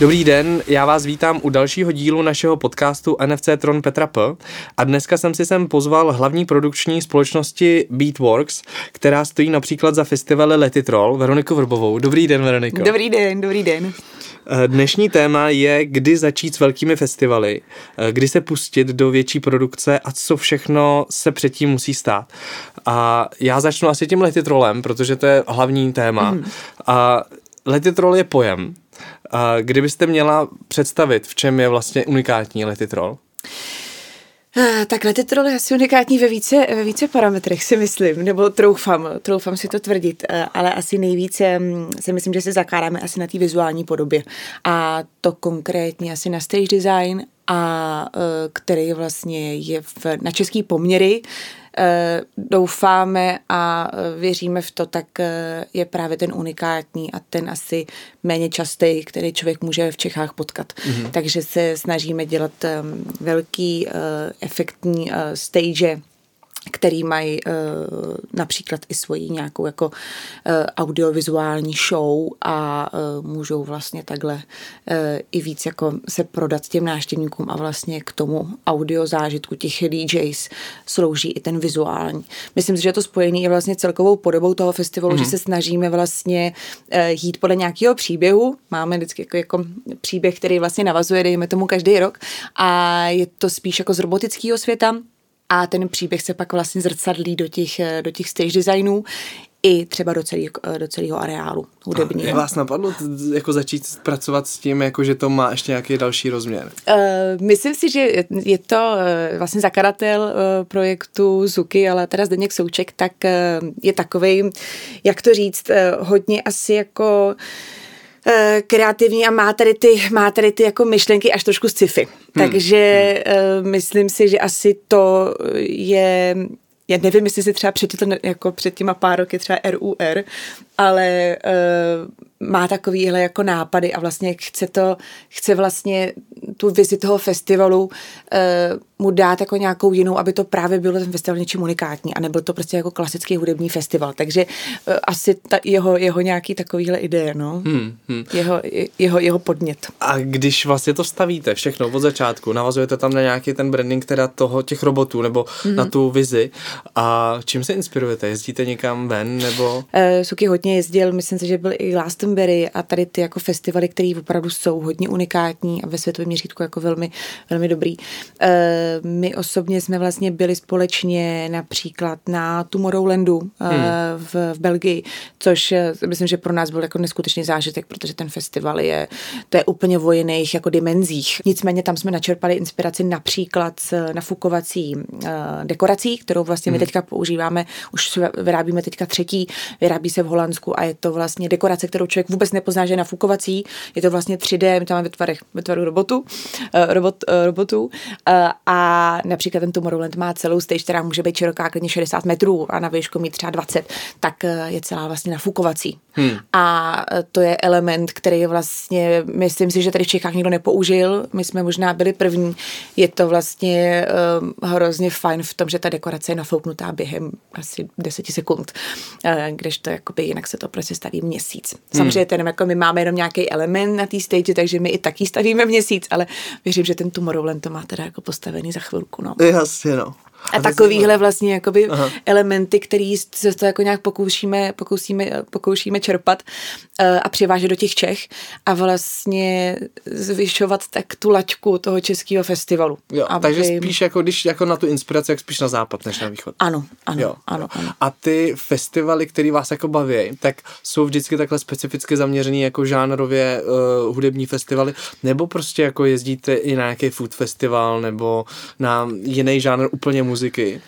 Dobrý den, já vás vítám u dalšího dílu našeho podcastu NFC Tron Petra P. A dneska jsem si sem pozval hlavní produkční společnosti Beatworks, která stojí například za festivaly Letitrol, Veroniku Vrbovou. Dobrý den, Veroniko. Dobrý den, dobrý den. Eh, dnešní téma je, kdy začít s velkými festivaly, eh, kdy se pustit do větší produkce a co všechno se předtím musí stát. A já začnu asi tím letitrolem, protože to je hlavní téma. Mm. A letitrol je pojem, a kdybyste měla představit, v čem je vlastně unikátní letitrol? Eh, tak letitrol je asi unikátní ve více, ve více parametrech, si myslím, nebo troufám, troufám si to tvrdit, eh, ale asi nejvíce mm, si myslím, že se zakládáme asi na té vizuální podobě. A to konkrétně asi na stage design, a eh, který vlastně je v, na český poměry, Eh, doufáme a eh, věříme v to, tak je právě ten unikátní a ten asi méně častý, který člověk může v Čechách potkat. Mm-hmm. Takže se snažíme dělat velký efektní stage který mají uh, například i svoji nějakou jako uh, audiovizuální show a uh, můžou vlastně takhle uh, i víc jako se prodat těm návštěvníkům a vlastně k tomu audio zážitku těch DJs slouží i ten vizuální. Myslím si, že je to spojený i vlastně celkovou podobou toho festivalu, mm-hmm. že mhm. se snažíme vlastně uh, jít podle nějakého příběhu. Máme vždycky jako, jako příběh, který vlastně navazuje, dejme tomu každý rok a je to spíš jako z robotického světa, a ten příběh se pak vlastně zrcadlí do těch, do těch stage designů i třeba do, celý, do celého areálu hudebního. A vás napadlo jako začít pracovat s tím, jako že to má ještě nějaký další rozměr? Uh, myslím si, že je to uh, vlastně zakladatel uh, projektu Zuky, ale teda Zdeněk Souček, tak uh, je takový, jak to říct, uh, hodně asi jako uh, Eh, kreativní a má tady ty, má tady ty jako myšlenky až trošku sci-fi. Hmm. Takže hmm. myslím si, že asi to je já nevím, jestli si třeba přečetl jako před těma pár roky třeba RUR, ale uh, má takovýhle jako nápady a vlastně chce to, chce vlastně tu vizi toho festivalu uh, mu dát jako nějakou jinou, aby to právě bylo ten festival něčím unikátní a nebyl to prostě jako klasický hudební festival. Takže uh, asi ta, jeho, jeho nějaký takovýhle ideje, no. Hmm, hmm. Jeho, jeho, jeho podnět. A když vlastně to stavíte všechno od začátku, navazujete tam na nějaký ten branding teda toho těch robotů nebo mm-hmm. na tu vizi a čím se inspirujete? Jezdíte někam ven nebo? Uh, Suky hodně jezdil, myslím si, že byl i Glastonbury a tady ty jako festivaly, které opravdu jsou hodně unikátní a ve světovém měřítku jako velmi, velmi dobrý. Uh, my osobně jsme vlastně byli společně například na Tomorrowlandu hmm. v, v Belgii, což uh, myslím, že pro nás byl jako neskutečný zážitek, protože ten festival je, to je úplně o jiných jako dimenzích. Nicméně tam jsme načerpali inspiraci například z nafukovací uh, dekorací, kterou vlastně my hmm. teďka používáme, už vyrábíme teďka třetí, vyrábí se v Holandsku a je to vlastně dekorace, kterou člověk vůbec nepozná, že je nafukovací. Je to vlastně 3D, my tam máme ve tvarech, ve tvaru robotu, eh, robot, eh, robotů. Eh, a například ten Tomorrowland má celou stage, která může být široká klidně 60 metrů a na výšku mít třeba 20, tak je celá vlastně nafukovací. Hmm. A to je element, který vlastně, myslím si, že tady v Čechách nikdo nepoužil. My jsme možná byli první. Je to vlastně um, hrozně fajn v tom, že ta dekorace je nafouknutá během asi 10 sekund, uh, kdežto jakoby jinak se to prostě staví měsíc. Hmm. Samozřejmě ten, jako my máme jenom nějaký element na té stage, takže my i taky stavíme měsíc, ale věřím, že ten Tomorrowland to má teda jako postavený za chvilku. No. Jasně, no. A, a takovýhle vlastně jakoby Aha. elementy, který se to jako nějak pokoušíme, pokoušíme, pokoušíme čerpat uh, a přivážet do těch Čech a vlastně zvyšovat tak tu laťku toho českého festivalu. Jo, aby... takže spíš jako když jako na tu inspiraci, jak spíš na západ než na východ. Ano, ano, jo. ano, ano. A ty festivaly, které vás jako baví, tak jsou vždycky takhle specificky zaměřený jako žánrově uh, hudební festivaly, nebo prostě jako jezdíte i na nějaký food festival nebo na jiný žánr úplně muziky?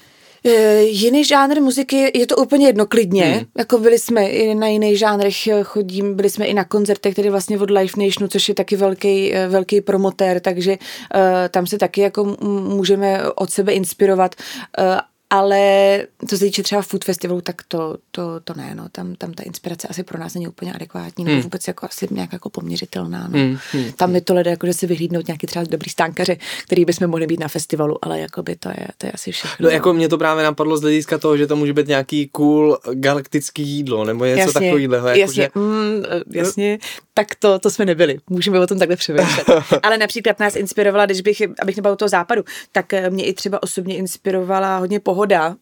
E, jiný žánr muziky je to úplně jedno, klidně. Hmm. Jako byli jsme i na jiných žánrech, e, chodím, byli jsme i na koncertech, tedy vlastně od Life Nationu, což je taky velký, e, velký promotér, takže uh, tam se taky jako můžeme od sebe inspirovat. Uh, ale co se týče třeba food festivalu, tak to, to, to ne, no. tam, tam ta inspirace asi pro nás není úplně adekvátní, nebo hmm. vůbec jako asi nějak jako poměřitelná. No. Hmm. Hmm. Tam je to leda, jako, že si vyhlídnout nějaký třeba dobrý stánkaře, který bychom mohli být na festivalu, ale jako by to je, to je asi všechno. No, jako mě to právě napadlo z hlediska toho, že to může být nějaký cool galaktický jídlo, nebo něco takového. Jako jasně, že... mm, jasně, tak to, to jsme nebyli. Můžeme o tom takhle přemýšlet. ale například nás inspirovala, když bych, abych nebyla toho západu, tak eh, mě i třeba osobně inspirovala hodně pohoda, uh,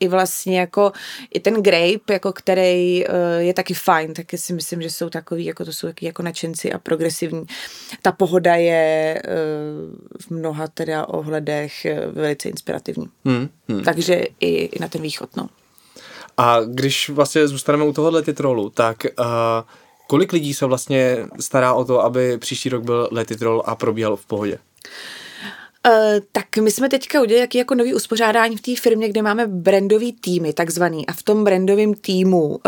i vlastně jako i ten grape, jako který uh, je taky fajn, taky si myslím, že jsou takový, jako to jsou taky jako nadšenci a progresivní. Ta pohoda je uh, v mnoha teda ohledech velice inspirativní. Hmm, hmm. Takže i, i na ten východ, no. A když vlastně zůstaneme u tohohle titrolu, tak uh, kolik lidí se vlastně stará o to, aby příští rok byl letitrol a probíhal v pohodě? Uh, tak my jsme teďka udělali jaký jako nový uspořádání v té firmě, kde máme brandový týmy, takzvaný. A v tom brandovém týmu uh,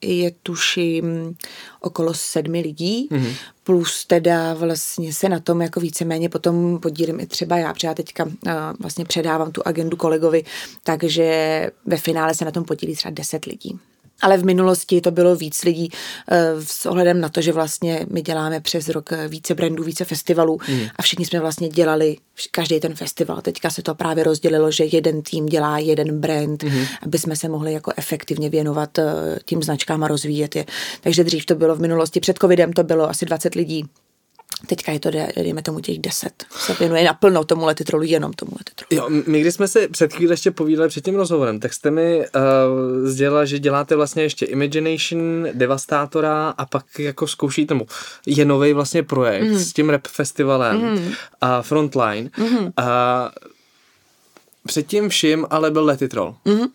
je tuším okolo sedmi lidí, mm-hmm. plus teda vlastně se na tom jako víceméně potom podílím i třeba já, protože já teďka uh, vlastně předávám tu agendu kolegovi, takže ve finále se na tom podílí třeba deset lidí. Ale v minulosti to bylo víc lidí eh, s ohledem na to, že vlastně my děláme přes rok eh, více brandů, více festivalů mm. a všichni jsme vlastně dělali každý ten festival. Teďka se to právě rozdělilo, že jeden tým dělá jeden brand, mm. aby jsme se mohli jako efektivně věnovat eh, tím značkám a rozvíjet je. Takže dřív to bylo v minulosti, před covidem to bylo asi 20 lidí Teďka je to, dejme tomu těch deset. Se věnuje naplno tomu letitrolu, jenom tomu letitrolu. Jo, my když jsme si před chvíli ještě povídali před tím rozhovorem, tak jste mi uh, sdělila, že děláte vlastně ještě Imagination, Devastátora a pak jako zkoušíte mu. Je nový vlastně projekt mm. s tím rap festivalem mm. a Frontline. Mm. A předtím vším ale byl letitrol. Mm.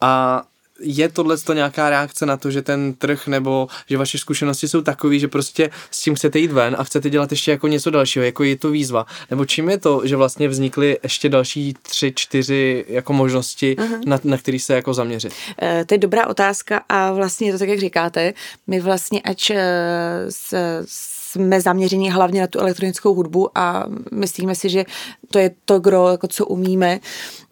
A je tohle to nějaká reakce na to, že ten trh nebo že vaše zkušenosti jsou takové, že prostě s tím chcete jít ven a chcete dělat ještě jako něco dalšího, jako je to výzva? Nebo čím je to, že vlastně vznikly ještě další tři, čtyři jako možnosti, uh-huh. na, na který se jako zaměřit? E, to je dobrá otázka a vlastně je to tak, jak říkáte, my vlastně ač uh, s, jsme zaměření hlavně na tu elektronickou hudbu a myslíme si, že to je to gro, jako co umíme,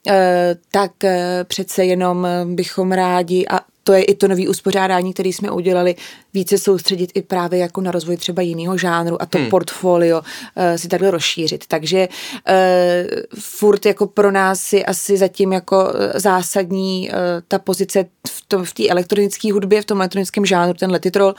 Eh, tak eh, přece jenom bychom rádi a to je i to nový uspořádání, který jsme udělali, více soustředit i právě jako na rozvoj třeba jiného žánru a to hmm. portfolio uh, si takhle rozšířit. Takže uh, furt jako pro nás je asi zatím jako zásadní uh, ta pozice v tom v té elektronické hudbě, v tom elektronickém žánru, ten letitrol,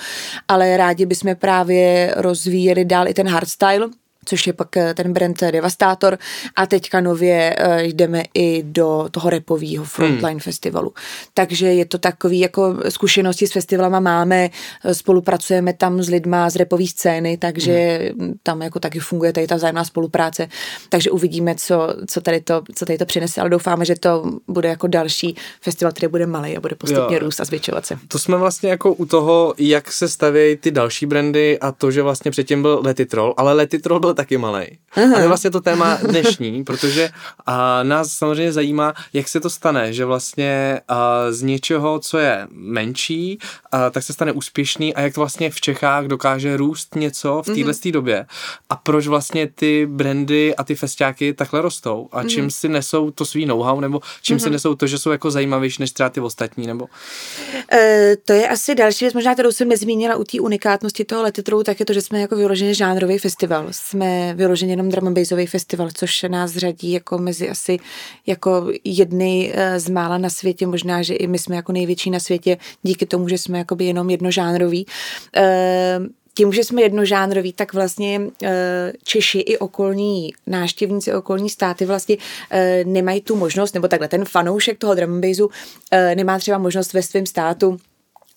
ale rádi bychom právě rozvíjeli dál i ten hardstyle, což je pak eh, ten brand Devastator a teďka nově eh, jdeme i do toho repového Frontline hmm. festivalu. Takže je to takový, jako zkušenosti s festivalama máme, eh, spolupracujeme tam s lidma z repové scény, takže hmm. tam jako taky funguje tady ta vzájemná spolupráce, takže uvidíme, co, co, tady to, co tady to přinese, ale doufáme, že to bude jako další festival, který bude malý a bude postupně jo. růst a zvětšovat se. To jsme vlastně jako u toho, jak se stavějí ty další brandy a to, že vlastně předtím byl Letitrol, ale Letitrol byl byl taky malý. A to je vlastně to téma dnešní, protože a nás samozřejmě zajímá, jak se to stane, že vlastně a, z něčeho, co je menší, a, tak se stane úspěšný a jak vlastně v Čechách dokáže růst něco v téhle mm-hmm. době a proč vlastně ty brandy a ty festiáky takhle rostou a čím mm-hmm. si nesou to svý know-how nebo čím mm-hmm. si nesou to, že jsou jako zajímavější než třeba ty ostatní nebo? E, to je asi další věc, možná kterou jsem nezmínila u té unikátnosti toho letitru, tak je to, že jsme jako vyloženě žánrový festival. Jsme jsme vyloženě jenom drum festival, což nás řadí jako mezi asi jako jedny eh, z mála na světě, možná, že i my jsme jako největší na světě díky tomu, že jsme jakoby jenom jednožánroví eh, tím, že jsme jednožánroví, tak vlastně eh, Češi i okolní návštěvníci, okolní státy vlastně nemají tu možnost, nebo takhle ten fanoušek toho drum nemá třeba možnost ve svém státu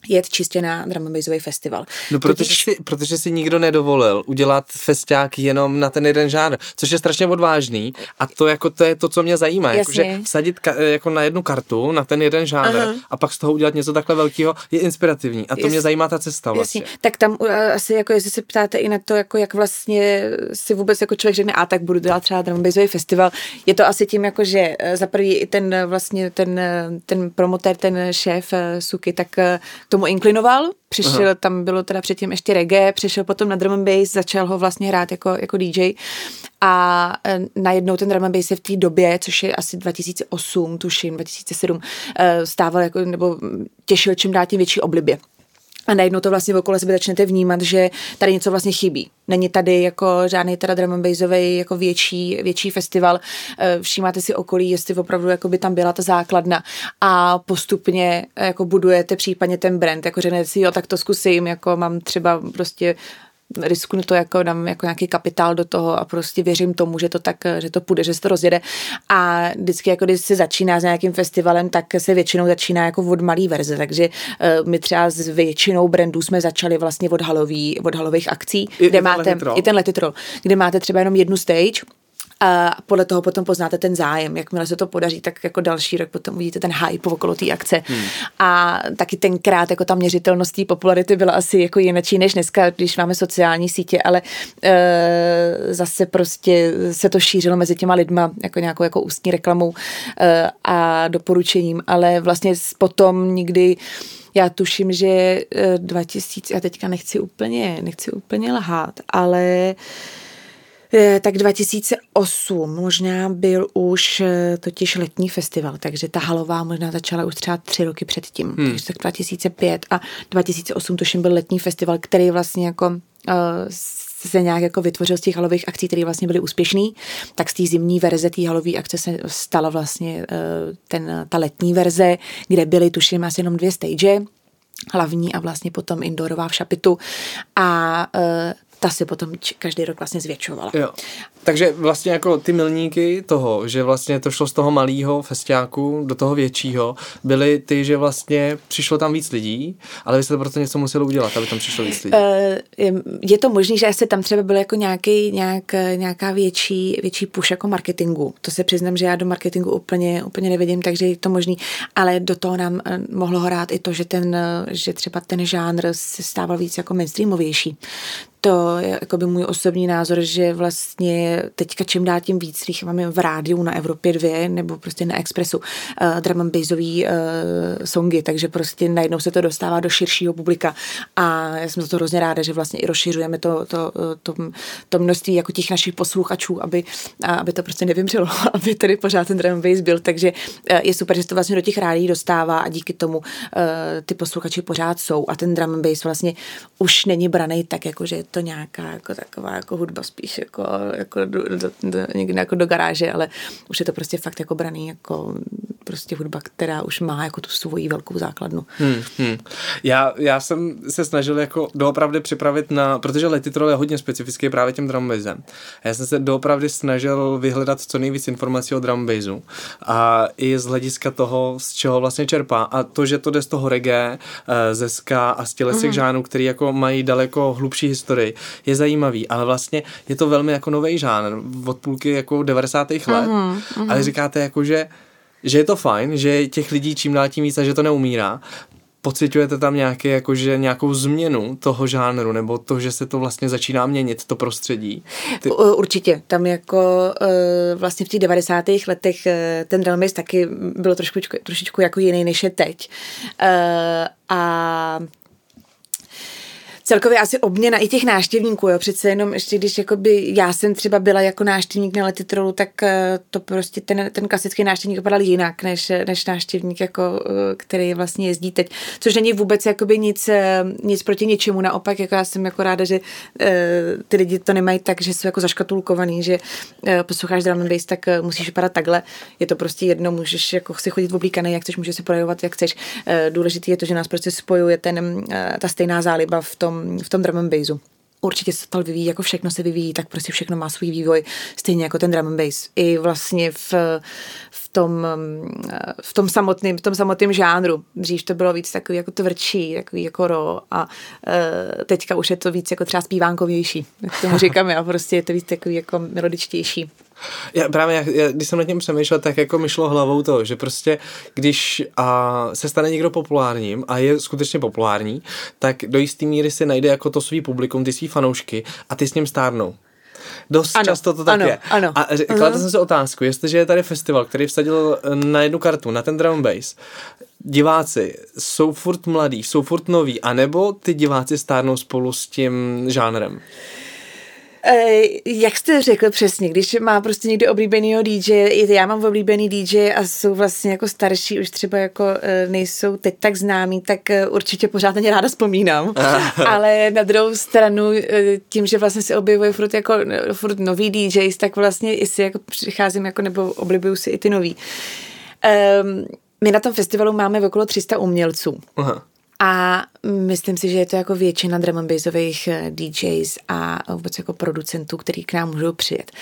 jet čistě na dramabizový festival. No protože, Totiž... si, protože si nikdo nedovolil udělat festiák jenom na ten jeden žánr, což je strašně odvážný a to jako to je to, co mě zajímá, jakože vsadit ka, jako na jednu kartu, na ten jeden žánr Aha. a pak z toho udělat něco takhle velkého je inspirativní a to Jas... mě zajímá ta cesta vlastně. Jasně. Tak tam asi jako jestli se ptáte i na to, jako jak vlastně si vůbec jako člověk řekne, a tak budu dělat třeba dramabizový festival, je to asi tím jako, že eh, za prvý i ten vlastně ten, ten promotér, ten šéf eh, Suky, tak eh, tomu inklinoval, přišel, Aha. tam bylo teda předtím ještě reggae, přišel potom na drum and bass, začal ho vlastně hrát jako, jako DJ a e, najednou ten drum and bass se v té době, což je asi 2008, tuším, 2007, e, stával jako, nebo těšil čím dál tím větší oblibě. A najednou to vlastně okolo sebe začnete vnímat, že tady něco vlastně chybí. Není tady jako žádný teda drum jako větší, větší festival. Eh, všímáte si okolí, jestli opravdu jako by tam byla ta základna a postupně eh, jako budujete případně ten brand, jako řeknete si, jo, tak to zkusím, jako mám třeba prostě risknu to jako, dám jako nějaký kapitál do toho a prostě věřím tomu, že to tak, že to půjde, že se to rozjede. A vždycky, jako když se začíná s nějakým festivalem, tak se většinou začíná jako od malý verze, takže uh, my třeba s většinou brandů jsme začali vlastně od halový, od halových akcí, I, kde i máte, i ten letitrol, kde máte třeba jenom jednu stage, a podle toho potom poznáte ten zájem. Jakmile se to podaří, tak jako další rok potom uvidíte ten hype okolo té akce. Hmm. A taky tenkrát jako ta měřitelnost té popularity byla asi jako jinačí než dneska, když máme sociální sítě, ale e, zase prostě se to šířilo mezi těma lidma jako nějakou jako ústní reklamou e, a doporučením, ale vlastně potom nikdy já tuším, že 2000, já teďka nechci úplně, nechci úplně lhát, ale Eh, tak 2008 možná byl už eh, totiž letní festival, takže ta halová možná začala už třeba tři roky předtím, hmm. takže tak 2005 a 2008 tuším byl letní festival, který vlastně jako uh, se nějak jako vytvořil z těch halových akcí, které vlastně byly úspěšný, tak z té zimní verze té halové akce se stala vlastně uh, ten, ta letní verze, kde byly tuším asi jenom dvě stage, hlavní a vlastně potom indoorová v Šapitu. A ta se potom každý rok vlastně zvětšovala. Jo. Takže vlastně jako ty milníky toho, že vlastně to šlo z toho malého festiáku do toho většího, byly ty, že vlastně přišlo tam víc lidí, ale vy jste proto něco museli udělat, aby tam přišlo víc lidí. Uh, je to možné, že asi tam třeba byl jako nějaký, nějak, nějaká větší, větší push jako marketingu. To se přiznám, že já do marketingu úplně, úplně nevidím, takže je to možný, ale do toho nám eh, mohlo hrát i to, že, ten, že třeba ten žánr se stával víc jako mainstreamovější to je jako by můj osobní názor, že vlastně teďka čím dál tím víc máme v rádiu na Evropě 2 nebo prostě na Expressu uh, drum and uh, songy, takže prostě najednou se to dostává do širšího publika. A já jsem za to hrozně ráda, že vlastně i rozšiřujeme to, to, to, to množství jako těch našich posluchačů, aby, aby to prostě nevymřelo, aby tady pořád ten drum and byl, takže je super, že se to vlastně do těch rádií dostává a díky tomu uh, ty posluchači pořád jsou. A ten drum and bass vlastně už není braný tak, jako že to nějaká jako taková jako hudba spíš jako, jako do, do, do, někdy jako do garáže, ale už je to prostě fakt jako braný jako prostě hudba, která už má jako tu svoji velkou základnu. Hmm, hmm. Já, já jsem se snažil jako doopravdy připravit na, protože Letitrol je hodně specifický právě tím drumbasem. Já jsem se doopravdy snažil vyhledat co nejvíc informací o drumbasu a i z hlediska toho, z čeho vlastně čerpá a to, že to jde z toho reggae, eh, ze ska a z těch mm-hmm. žánrů, který jako mají daleko hlubší historii, je zajímavý, ale vlastně je to velmi jako nový žánr od půlky jako 90. let, mm-hmm. ale říkáte jako, že že je to fajn, že těch lidí čím dál tím víc a že to neumírá. Pocitujete tam nějaké, jakože nějakou změnu toho žánru, nebo to, že se to vlastně začíná měnit, to prostředí? Ty... Určitě. Tam jako e, vlastně v těch 90. letech e, ten drum taky bylo trošku, trošičku jako jiný, než je teď. E, a celkově asi obměna i těch náštěvníků, jo, přece jenom ještě když jakoby já jsem třeba byla jako náštěvník na letitrolu, tak eh, to prostě ten, ten klasický náštěvník vypadal jinak, než, než náštěvník, jako, eh, který vlastně jezdí teď, což není vůbec jakoby nic, eh, nic proti ničemu, naopak jako já jsem jako ráda, že ty lidi to nemají tak, že jsou jako zaškatulkovaný, že posloucháš drum bass, tak musíš vypadat takhle, je to prostě jedno, můžeš jako si chodit v oblíkané, jak chceš, můžeš si projevovat, jak chceš. Důležité je to, že nás prostě spojuje ten, ta stejná záliba v tom, tom, v tom drum and bassu. Určitě se to vyvíjí, jako všechno se vyvíjí, tak prostě všechno má svůj vývoj, stejně jako ten drum and bass. I vlastně v, v tom, v tom samotném, v tom samotném žánru. Dřív to bylo víc takový jako tvrdší, takový jako ro a uh, teďka už je to víc jako třeba zpívánkovější, jak tomu říkám já, prostě je to víc takový jako melodičtější. Já právě, já, když jsem nad tím přemýšlel, tak jako mi šlo hlavou to, že prostě, když a, se stane někdo populárním a je skutečně populární, tak do jisté míry si najde jako to svý publikum, ty svý fanoušky a ty s ním stárnou. Dost ano, často to tak ano, je. Ano, A kladl jsem si otázku, jestliže je tady festival, který vsadil na jednu kartu, na ten drum bass, diváci jsou furt mladí, jsou furt noví, anebo ty diváci stárnou spolu s tím žánrem? Eh, jak jste řekl přesně, když má prostě někdo oblíbenýho DJ, já mám oblíbený DJ a jsou vlastně jako starší, už třeba jako eh, nejsou teď tak známí, tak eh, určitě pořád na ně ráda vzpomínám. Ale na druhou stranu, tím, že vlastně se objevuje furt jako furt nový DJs, tak vlastně i si jako přicházím jako nebo oblibuju si i ty nový. Um, my na tom festivalu máme okolo 300 umělců. Aha. A myslím si, že je to jako většina drum bassových eh, DJs a vůbec jako producentů, který k nám můžou přijet.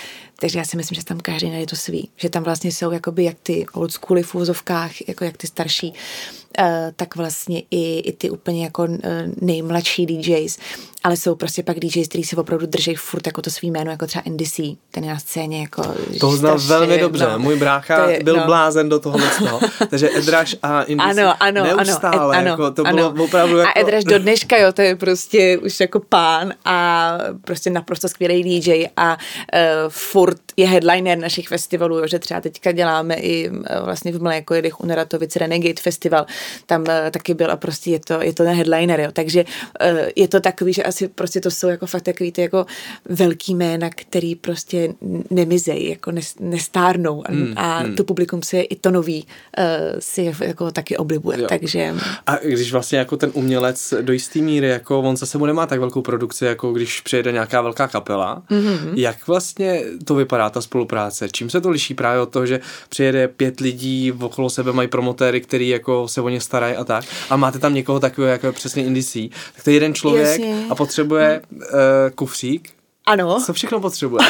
Takže já si myslím, že tam každý najde to svý. Že tam vlastně jsou jakoby jak ty old schooly v úvozovkách, jako jak ty starší, uh, tak vlastně i, i ty úplně jako uh, nejmladší DJs ale jsou prostě pak DJs, kteří se opravdu drží furt jako to svý jméno, jako třeba NDC, ten je na scéně jako To znal velmi dobře, no, můj brácha je, byl no. blázen do toho no. takže Edraž a NDC ano, ano, neustále, ano, jako, to ano. bylo opravdu jako... A Edraž do dneška, jo, to je prostě už jako pán a prostě naprosto skvělý DJ a uh, furt Ford je headliner našich festivalů, jo, že třeba teďka děláme i uh, vlastně v Mlékojedech u Neratovic Renegade Festival, tam uh, taky byl a prostě je to, je to ten headliner, jo, takže uh, je to takový, že asi prostě to jsou jako fakt takový ty jako velký jména, který prostě nemizejí, jako nestárnou a, hmm, a hmm. to publikum si i to nový si jako taky oblibuje, jo. takže... A když vlastně jako ten umělec do jisté míry, jako on zase mu nemá tak velkou produkci, jako když přijede nějaká velká kapela, mm-hmm. jak vlastně to vypadá, ta spolupráce? Čím se to liší právě od toho, že přijede pět lidí, okolo sebe mají promotéry, který jako se o ně starají a tak, a máte tam někoho takového, jako je přesně indicí, tak to je jeden člověk Jasně. a potřebuje uh, kufřík, ano. Co všechno potřebuje?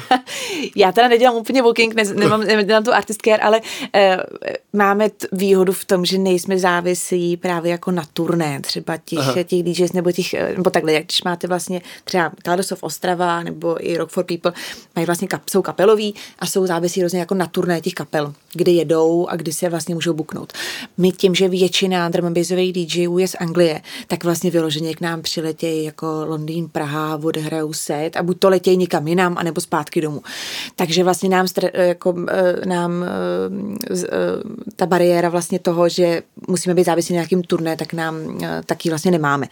Já teda nedělám úplně booking, ne, nemám, nedělám tu artist care, ale uh, máme t- výhodu v tom, že nejsme závislí právě jako na turné, třeba těch, těch DJs nebo těch, eh, nebo takhle, jak když máte vlastně třeba Kaldosov Ostrava nebo i Rock for People, mají vlastně kap, jsou kapeloví a jsou závislí různě jako na turné těch kapel, kdy jedou a kdy se vlastně můžou buknout. My tím, že většina drum DJů je z Anglie, tak vlastně vyloženě k nám přiletějí jako Londýn, Praha, odehrajou se jet a buď to letějí někam jinam, anebo zpátky domů. Takže vlastně nám, jako, eh, nám eh, eh, ta bariéra vlastně toho, že musíme být závislí na nějakým turné, tak nám taky vlastně nemáme.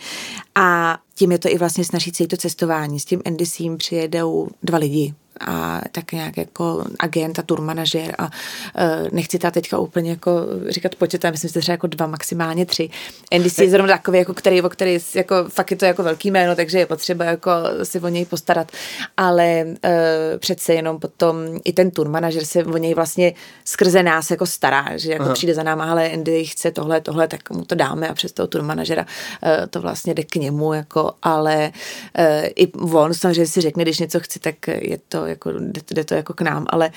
A tím je to i vlastně snažit celé to cestování. S tím NDCím přijedou dva lidi a tak nějak jako agent a tour manažer a uh, nechci ta teďka úplně jako říkat počet, ale myslím, že třeba jako dva, maximálně tři. NDC je zrovna takový, jako který, o který jako, fakt je to jako velký jméno, takže je potřeba jako si o něj postarat, ale uh, přece jenom potom i ten tour manažer se o něj vlastně skrze nás jako stará, že jako Aha. přijde za náma, ale Andy chce tohle, tohle, tak mu to dáme a přes toho tour manažera uh, to vlastně jde k němu, jako, ale uh, i on samozřejmě si řekne, když něco chci, tak je to jako jde, jde to jako k nám, ale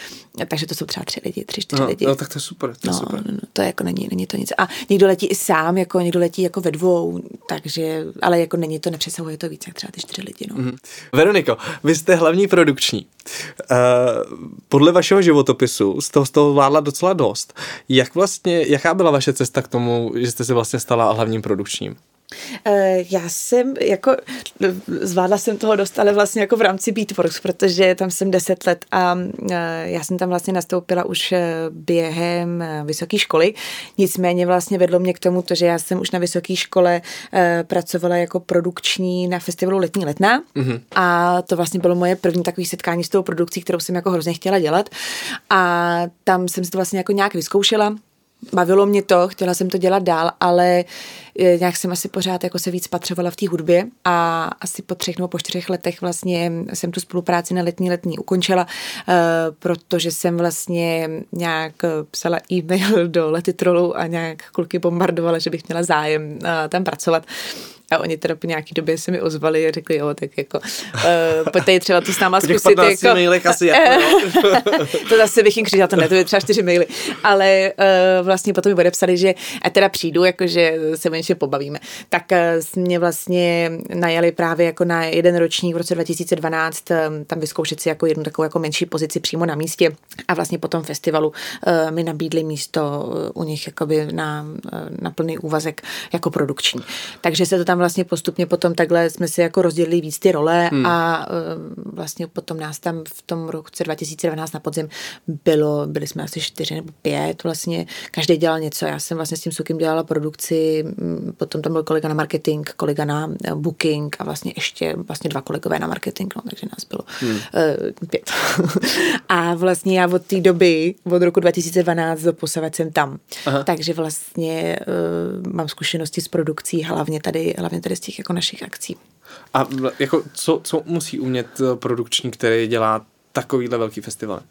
takže to jsou třeba tři lidi, tři, čtyři no, lidi. No, tak to je super, to no, je super. No, no, to jako není, není to nic. A někdo letí i sám, jako někdo letí jako ve dvou, takže, ale jako není to, nepřesahuje to víc, jak třeba ty čtyři lidi, no. Mm. Veroniko, vy jste hlavní produkční. Uh, podle vašeho životopisu z toho, z toho vládla docela dost. Jak vlastně, jaká byla vaše cesta k tomu, že jste se vlastně stala hlavním produkčním? Eh, já jsem jako, zvládla jsem toho dost, ale vlastně jako v rámci Beatworks, protože tam jsem deset let a eh, já jsem tam vlastně nastoupila už eh, během vysoké školy. Nicméně vlastně vedlo mě k tomu, to, že já jsem už na vysoké škole pracovala jako produkční na festivalu Letní letná mm-hmm. a to vlastně bylo moje první takové setkání s tou produkcí, kterou jsem jako hrozně chtěla dělat a tam jsem se to vlastně jako nějak vyzkoušela bavilo mě to, chtěla jsem to dělat dál, ale eh, nějak jsem asi pořád jako se víc patřovala v té hudbě a asi po třech nebo po čtyřech letech vlastně jsem tu spolupráci na letní letní ukončila, uh, protože jsem vlastně nějak psala e-mail do Letitrolu a nějak kluky bombardovala, že bych měla zájem tam pracovat. A oni teda po nějaký době se mi ozvali a řekli, jo, tak jako, uh, pojďte třeba to s náma zkusit. Po jako, mailech asi jako, To zase bych jim křižila, to ne, to je třeba čtyři maily. Ale uh, vlastně potom mi odepsali, že a teda přijdu, jakože se něčem pobavíme. Tak uh, mě vlastně najali právě jako na jeden ročník v roce 2012 um, tam vyzkoušet si jako jednu takovou jako menší pozici přímo na místě a vlastně po tom festivalu uh, mi nabídli místo u nich jakoby na, na plný úvazek jako produkční. Takže se to tam vlastně postupně potom takhle jsme si jako rozdělili víc ty role hmm. a uh, vlastně potom nás tam v tom roce 2019 na podzim bylo, byli jsme asi čtyři nebo pět vlastně, každý dělal něco, já jsem vlastně s tím Sukim dělala produkci, potom tam byl kolega na marketing, kolega na eh, booking a vlastně ještě vlastně dva kolegové na marketing, no, takže nás bylo hmm. uh, pět. a vlastně já od té doby, od roku 2012 do posavec jsem tam. Aha. Takže vlastně uh, mám zkušenosti s produkcí, hlavně tady, hlavně tady z těch jako našich akcí. A jako co, co musí umět produkční, který dělá takovýhle velký festival?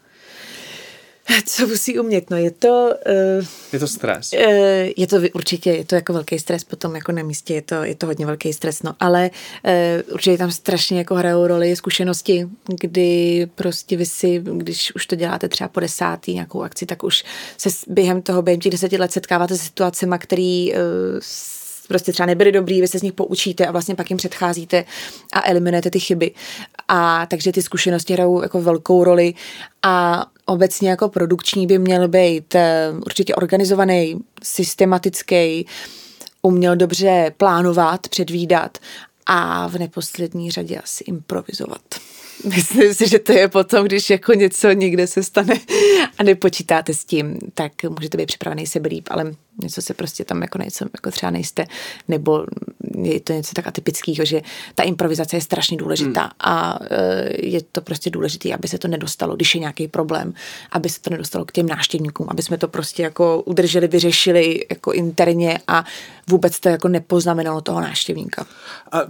Co musí umět? No je to... Uh, je to stres. Uh, je to určitě, je to jako velký stres potom jako na místě, je to, je to hodně velký stres, no ale uh, určitě tam strašně jako hrajou roli zkušenosti, kdy prostě vy si, když už to děláte třeba po desátý nějakou akci, tak už se během toho, během těch deseti let setkáváte se situacemi, který uh, prostě třeba nebyly dobrý, vy se z nich poučíte a vlastně pak jim předcházíte a eliminujete ty chyby. A takže ty zkušenosti hrajou jako velkou roli a obecně jako produkční by měl být eh, určitě organizovaný, systematický, uměl dobře plánovat, předvídat a v neposlední řadě asi improvizovat. Myslím si, že to je potom, když jako něco někde se stane a nepočítáte s tím, tak můžete být připravený se líp, ale něco se prostě tam jako něco jako třeba nejste, nebo je to něco tak atypického, že ta improvizace je strašně důležitá hmm. a e, je to prostě důležité, aby se to nedostalo, když je nějaký problém, aby se to nedostalo k těm návštěvníkům, aby jsme to prostě jako udrželi, vyřešili jako interně a vůbec to jako nepoznamenalo toho návštěvníka. A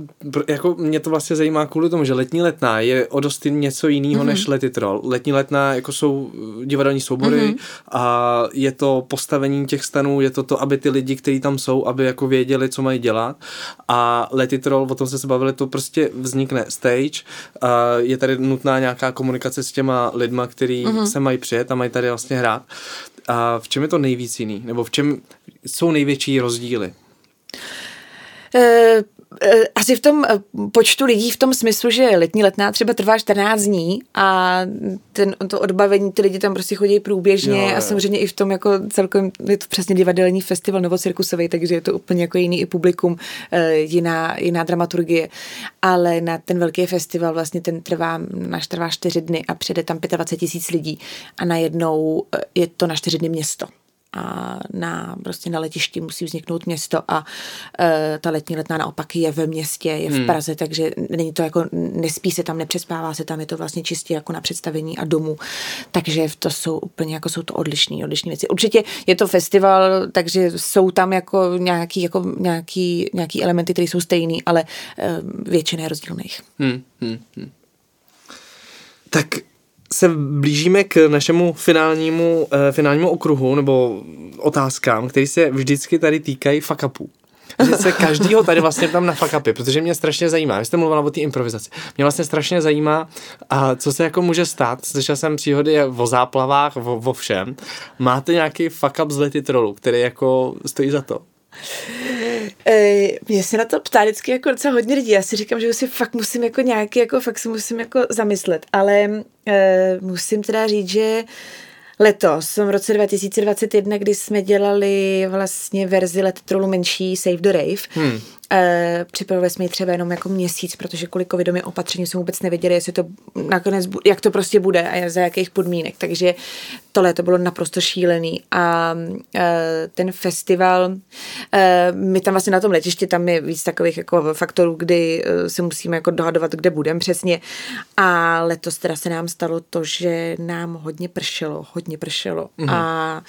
jako mě to vlastně zajímá kvůli tomu, že letní letná je o dost něco jiného mm-hmm. než lety troll. Letní letná jako jsou divadelní soubory mm-hmm. a je to postavení těch stanů, je to to, aby ty lidi, kteří tam jsou, aby jako věděli, co mají dělat. A Lety Troll, o tom jsme se bavili, to prostě vznikne stage. A je tady nutná nějaká komunikace s těma lidma, kteří mm-hmm. se mají přijet a mají tady vlastně hrát. A v čem je to nejvíc jiný? Nebo v čem jsou největší rozdíly? Uh, Eh, asi v tom eh, počtu lidí v tom smyslu, že letní letná třeba trvá 14 dní a ten, to odbavení, ty lidi tam prostě chodí průběžně jo, jo. a samozřejmě i v tom jako celkem, je to přesně divadelní festival novocirkusový, takže je to úplně jako jiný i publikum, eh, jiná, jiná dramaturgie, ale na ten velký festival vlastně ten trvá, náš trvá 4 dny a přijde tam 25 tisíc lidí a najednou je to na 4 dny město a na, prostě na letišti musí vzniknout město a e, ta letní letná naopak je ve městě, je v hmm. Praze, takže není to jako, nespí se tam, nepřespává se tam, je to vlastně čistě jako na představení a domů, takže to jsou úplně jako jsou to odlišné, odlišné věci. Určitě je to festival, takže jsou tam jako nějaký, jako nějaký, nějaký elementy, které jsou stejný, ale e, většina je rozdílných. Hmm, hmm, hmm. Tak se blížíme k našemu finálnímu, uh, finálnímu okruhu nebo otázkám, které se vždycky tady týkají fuck upů. Že se každýho tady vlastně tam na fuck upy, protože mě strašně zajímá. Vy jste mluvila o té improvizaci. Mě vlastně strašně zajímá, a co se jako může stát. Slyšel jsem příhody o záplavách, o, o všem. Máte nějaký fuck up z lety trollu, který jako stojí za to? Mě se na to ptá vždycky jako docela hodně lidí. Já si říkám, že si fakt musím jako nějaký, jako fakt si musím jako zamyslet. Ale e, musím teda říct, že letos, v roce 2021, kdy jsme dělali vlastně verzi Let Trollu menší Save the Rave, hmm. E, připravili jsme ji třeba jenom jako měsíc, protože kvůli covidovým opatření jsme vůbec nevěděli, jestli to nakonec, jak to prostě bude a za jakých podmínek. Takže tohle to bylo naprosto šílený. A e, ten festival, e, my tam vlastně na tom letišti, tam je víc takových jako faktorů, kdy se musíme jako dohadovat, kde budeme přesně. A letos teda se nám stalo to, že nám hodně pršelo, hodně pršelo. Mm-hmm. A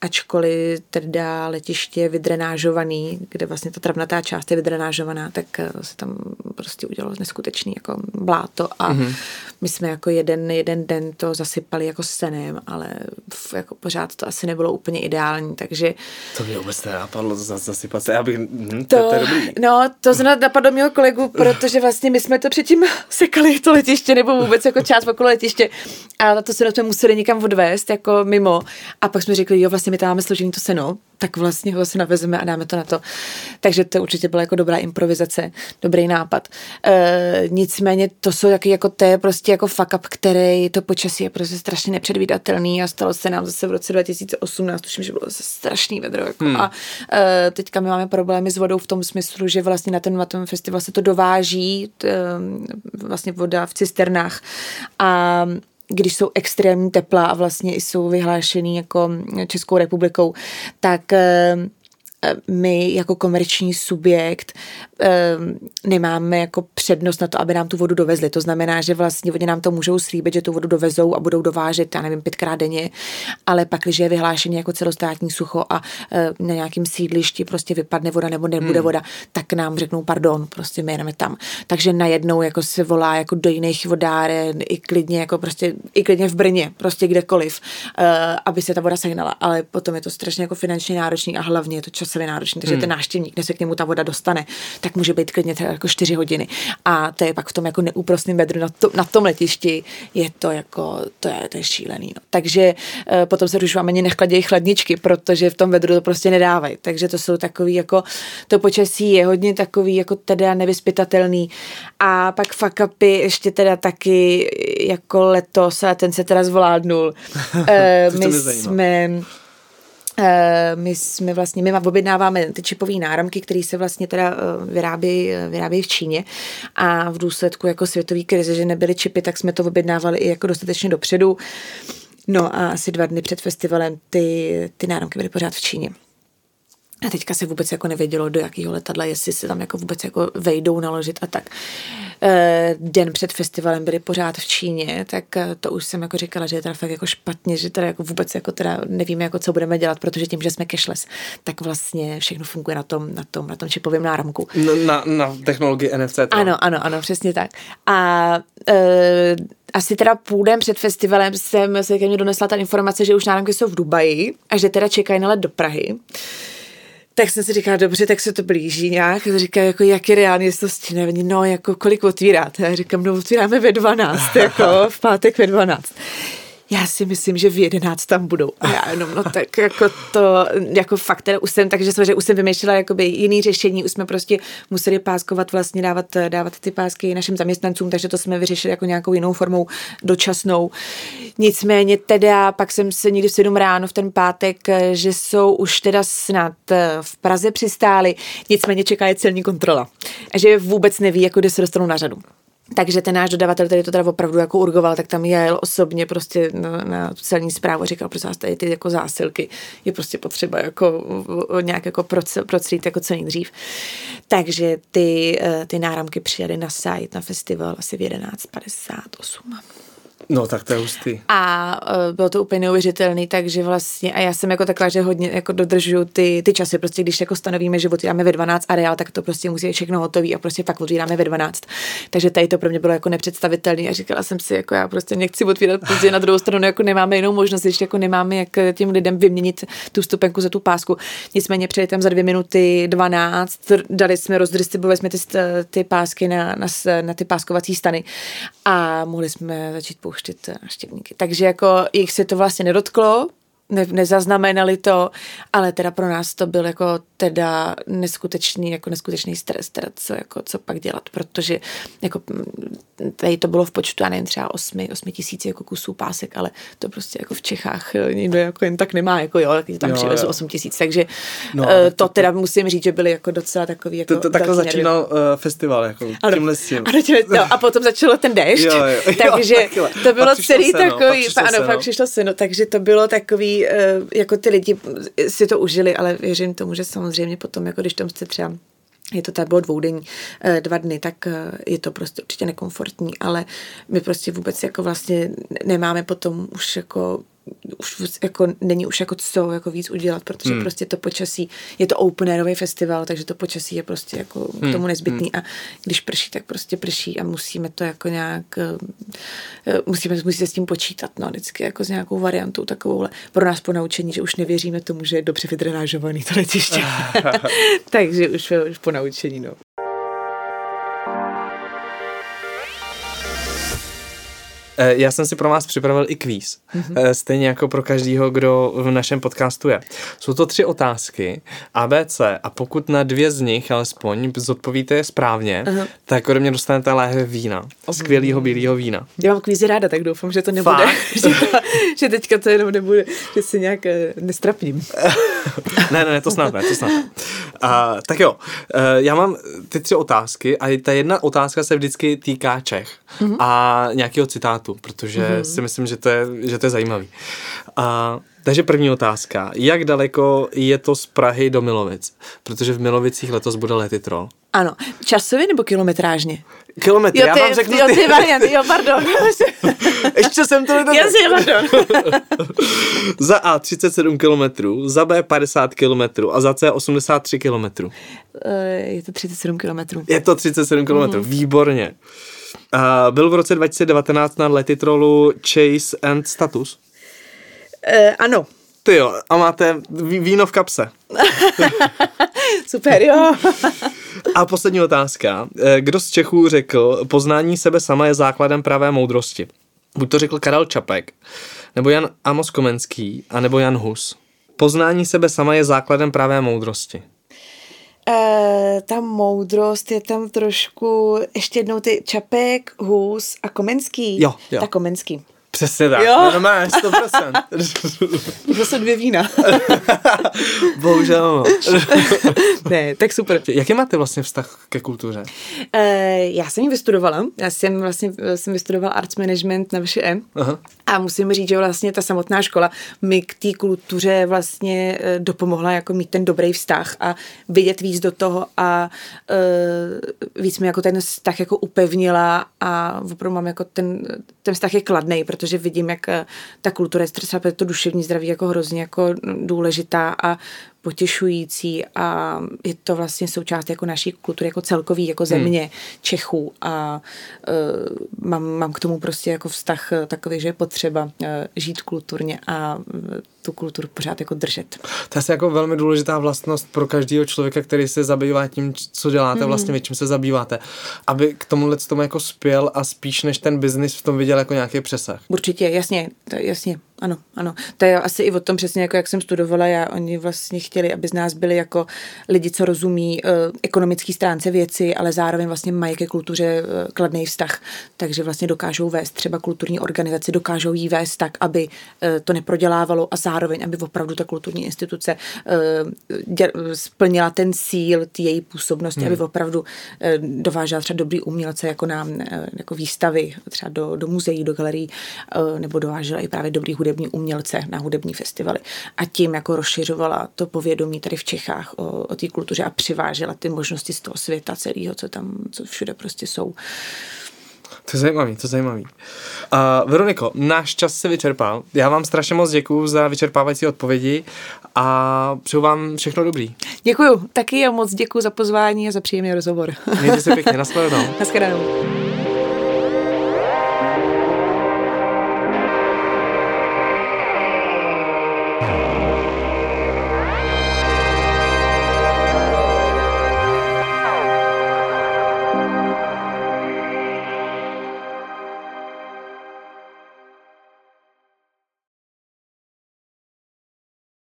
ačkoliv teda letiště je vydrenážovaný, kde vlastně ta travnatá část je vydrenážovaná, tak eh, se tam prostě udělalo neskutečný jako bláto a mm-hmm. my jsme jako jeden, jeden den to zasypali jako senem, ale jako pořád to asi nebylo úplně ideální, takže... To mě vůbec nenapadlo zasypat se, abych... Hm, to, to, to je dobrý. No, to znamená napadlo mého kolegu, protože vlastně my jsme to předtím sekali to letiště, nebo vůbec jako část okolo letiště a to se jsme museli někam odvést, jako mimo a pak jsme řekli, jo, vlastně vlastně my tam máme složený to seno, tak vlastně ho si navezeme a dáme to na to. Takže to určitě byla jako dobrá improvizace, dobrý nápad. E, nicméně to jsou taky jako to je prostě jako fuck up, který to počasí je prostě strašně nepředvídatelný a stalo se nám zase v roce 2018, tuším, že bylo zase strašný vedro. Jako. Hmm. A e, teďka my máme problémy s vodou v tom smyslu, že vlastně na ten, na festival se to dováží, t, e, vlastně voda v cisternách a když jsou extrémní tepla a vlastně jsou vyhlášený jako Českou republikou, tak eh, my jako komerční subjekt Ehm, nemáme jako přednost na to, aby nám tu vodu dovezli. To znamená, že vlastně oni nám to můžou slíbit, že tu vodu dovezou a budou dovážet, já nevím, pětkrát denně, ale pak, když je vyhlášený jako celostátní sucho a e, na nějakém sídlišti prostě vypadne voda nebo nebude hmm. voda, tak nám řeknou pardon, prostě my jedeme tam. Takže najednou jako se volá jako do jiných vodáren, i klidně jako prostě, i klidně v Brně, prostě kdekoliv, e, aby se ta voda sehnala, ale potom je to strašně jako finančně náročný a hlavně je to časově náročný, takže hmm. ten návštěvník, než se k němu ta voda dostane, tak může být klidně třeba jako 4 hodiny. A to je pak v tom jako neúprostném vedru na, to, na tom letišti, je to jako, to je, to je šílený. No. Takže e, potom se rušují ani nechladějí chladničky, protože v tom vedru to prostě nedávají. Takže to jsou takový jako, to počasí je hodně takový jako teda nevyspytatelný. A pak fuck upy ještě teda taky jako letos, a ten se teda zvládnul. e, my jsme Eh, my jsme vlastně, my objednáváme ty čipové náramky, které se vlastně teda eh, vyrábí, eh, vyrábí v Číně a v důsledku jako světové krize, že nebyly čipy, tak jsme to objednávali i jako dostatečně dopředu. No a asi dva dny před festivalem ty, ty náramky byly pořád v Číně. A teďka se vůbec jako nevědělo, do jakého letadla, jestli se tam jako vůbec jako vejdou naložit a tak. Eh, den před festivalem byli pořád v Číně, tak eh, to už jsem jako říkala, že je teda fakt jako špatně, že teda jako vůbec jako teda nevíme, jako co budeme dělat, protože tím, že jsme cashless, tak vlastně všechno funguje na tom, na tom, na tom čipovém náramku. Na, na technologii NFC. To. Ano, ano, ano, přesně tak. A e, asi teda půl den před festivalem jsem se ke mně donesla ta informace, že už náramky jsou v Dubaji a že teda čekají na let do Prahy. Tak jsem si říkala, dobře, tak se to blíží nějak. A říká, jako, jak je reálně to stíne? No, jako, kolik otvíráte? Já říkám, no, otvíráme ve 12, jako, v pátek ve 12 já si myslím, že v 11 tam budou. A já jenom, no tak jako to, jako fakt teda už jsem, takže samozřejmě už jsem vymýšlela jakoby jiný řešení, už jsme prostě museli páskovat vlastně, dávat, dávat ty pásky našim zaměstnancům, takže to jsme vyřešili jako nějakou jinou formou dočasnou. Nicméně teda pak jsem se někdy v 7 ráno v ten pátek, že jsou už teda snad v Praze přistáli, nicméně čeká je celní kontrola. A že vůbec neví, jako kde se dostanou na řadu. Takže ten náš dodavatel, který to teda opravdu jako urgoval, tak tam jel osobně prostě na, na celní zprávu a říkal, prosím vás, tady ty jako zásilky je prostě potřeba jako nějak jako procít jako co nejdřív. Takže ty, eh, ty náramky přijeli na site, na festival asi v 11.58. No, tak to je hustý. A uh, bylo to úplně neuvěřitelný, takže vlastně, a já jsem jako taková, že hodně jako dodržuju ty, ty časy, prostě když jako stanovíme, že otvíráme ve 12 areál, tak to prostě musí být všechno hotový a prostě pak otvíráme ve 12. Takže tady to pro mě bylo jako nepředstavitelné a říkala jsem si, jako já prostě nechci otvírat pozdě na druhou stranu, jako nemáme jinou možnost, ještě jako nemáme jak těm lidem vyměnit tu stupenku za tu pásku. Nicméně přijeli tam za dvě minuty 12, dali jsme, rozdistribuovali jsme ty, ty pásky na, na, na ty páskovací stany a mohli jsme začít pouštět pouštět návštěvníky. Takže jako jich se to vlastně nedotklo, ne, nezaznamenali to, ale teda pro nás to byl jako teda neskutečný, jako neskutečný stres, teda co, jako, co pak dělat, protože jako tady to bylo v počtu, já nevím, třeba 8, 8 tisíc jako kusů pásek, ale to prostě jako v Čechách eh, nikdo jako jen tak nemá, jako jo, tam přivezl 8 tisíc, takže no, uh, to, to teda musím říct, že byly jako docela takový jako to, to takhle začínal uh, festival, jako ano, tímhle s tím. Ano, tímhle, no, a potom začalo ten déšť, jo, jo, takže jo, to bylo celý seno, takový, pak ano, pak přišlo seno, takže to bylo takový, uh, jako ty lidi si to užili, ale věřím tomu, že samozřejmě potom, jako když tam jste třeba je to tak bylo dvoudenní, eh, dva dny, tak eh, je to prostě určitě nekomfortní, ale my prostě vůbec jako vlastně nemáme potom už jako už jako není už jako co jako víc udělat, protože hmm. prostě to počasí, je to open airový festival, takže to počasí je prostě jako hmm. k tomu nezbytný hmm. a když prší, tak prostě prší a musíme to jako nějak eh, musíme, musíme s tím počítat, no, vždycky jako s nějakou variantou takovou, pro nás po naučení, že už nevěříme tomu, že je dobře vydrenážovaný to letiště. takže už, už po naučení, no. Já jsem si pro vás připravil i kvíz. Mm-hmm. Stejně jako pro každého, kdo v našem podcastu je. Jsou to tři otázky ABC a pokud na dvě z nich alespoň zodpovíte je správně, uh-huh. tak ode mě dostanete láhve vína. Skvělého bílého vína. Já mám kvízy ráda, tak doufám, že to nebude. že, to, že teďka to jenom nebude, že si nějak nestrapním. ne, ne, to snad ne, to snad ne. A, tak jo, já mám ty tři otázky a ta jedna otázka se vždycky týká Čech mm-hmm. a nějakého citátu, protože mm-hmm. si myslím, že to je, že to je zajímavý. A, takže první otázka. Jak daleko je to z Prahy do Milovic? Protože v Milovicích letos bude letitrol. Ano. Časově nebo kilometrážně? Kilometry, jo, ty, já vám řeknu jo, ty, ty varianty, jo, pardon. Ještě jsem to nedal. Jasně, pardon. za A 37 km, za B 50 km a za C 83 km. Uh, je to 37 km. Je to 37 km, mm. výborně. Uh, byl v roce 2019 na letitrolu Chase and Status? Uh, ano. Ty jo, a máte víno v kapse. Super, jo. a poslední otázka. Eh, kdo z Čechů řekl, poznání sebe sama je základem pravé moudrosti? Buď to řekl Karel Čapek, nebo Jan Amos Komenský, a nebo Jan Hus. Poznání sebe sama je základem pravé moudrosti. Uh, ta moudrost je tam trošku, ještě jednou ty Čapek, Hus a Komenský. Jo, jo. Tak Komenský. Přesně tak, jo? no máš, 100%. to jsou dvě vína. Bohužel. ne, tak super. Jaký máte vlastně vztah ke kultuře? Uh, já jsem ji vystudovala. Já jsem vlastně jsem vystudovala arts management na VŠE. Aha. A musím říct, že vlastně ta samotná škola mi k té kultuře vlastně uh, dopomohla jako mít ten dobrý vztah a vidět víc do toho a uh, víc mi jako ten vztah jako upevnila a opravdu mám jako ten, ten vztah je kladný, protože vidím, jak eh, ta kultura je třeba to duševní zdraví jako hrozně jako důležitá a potěšující a je to vlastně součást jako naší kultury jako celkový, jako hmm. země hmm. Čechů a uh, mám, mám k tomu prostě jako vztah eh, takový, že je potřeba uh, žít kulturně a uh, tu kulturu pořád jako držet. To je asi jako velmi důležitá vlastnost pro každého člověka, který se zabývá tím, co děláte, hmm. vlastně čím se zabýváte, aby k tomuhle tomu jako spěl a spíš než ten biznis v tom viděl jako nějaký přesah. Určitě, jasně, to, jasně, ano, ano. To je asi i o tom přesně, jako jak jsem studovala já, oni vlastně chtěli, aby z nás byli jako lidi, co rozumí uh, ekonomický stránce věci, ale zároveň vlastně mají ke kultuře uh, kladný vztah. Takže vlastně dokážou vést třeba kulturní organizaci, dokážou jí vést tak, aby uh, to neprodělávalo a zároveň, aby opravdu ta kulturní instituce uh, dě, splnila ten cíl ty její působnosti, hmm. aby opravdu uh, dovážela třeba dobrý umělce jako nám, uh, jako výstavy, třeba do, do muzeí, do galerií, uh, nebo dovážela i právě dobrý hudební umělce na hudební festivaly. A tím jako rozšiřovala to povědomí tady v Čechách o, o té kultuře a přivážela ty možnosti z toho světa celého, co tam, co všude prostě jsou. To je zajímavý, to je zajímavý. Uh, Veroniko, náš čas se vyčerpal. Já vám strašně moc děkuji za vyčerpávající odpovědi a přeju vám všechno dobrý. Děkuju, taky a moc děkuji za pozvání a za příjemný rozhovor. Mějte se pěkně, nashledanou. Nashledanou.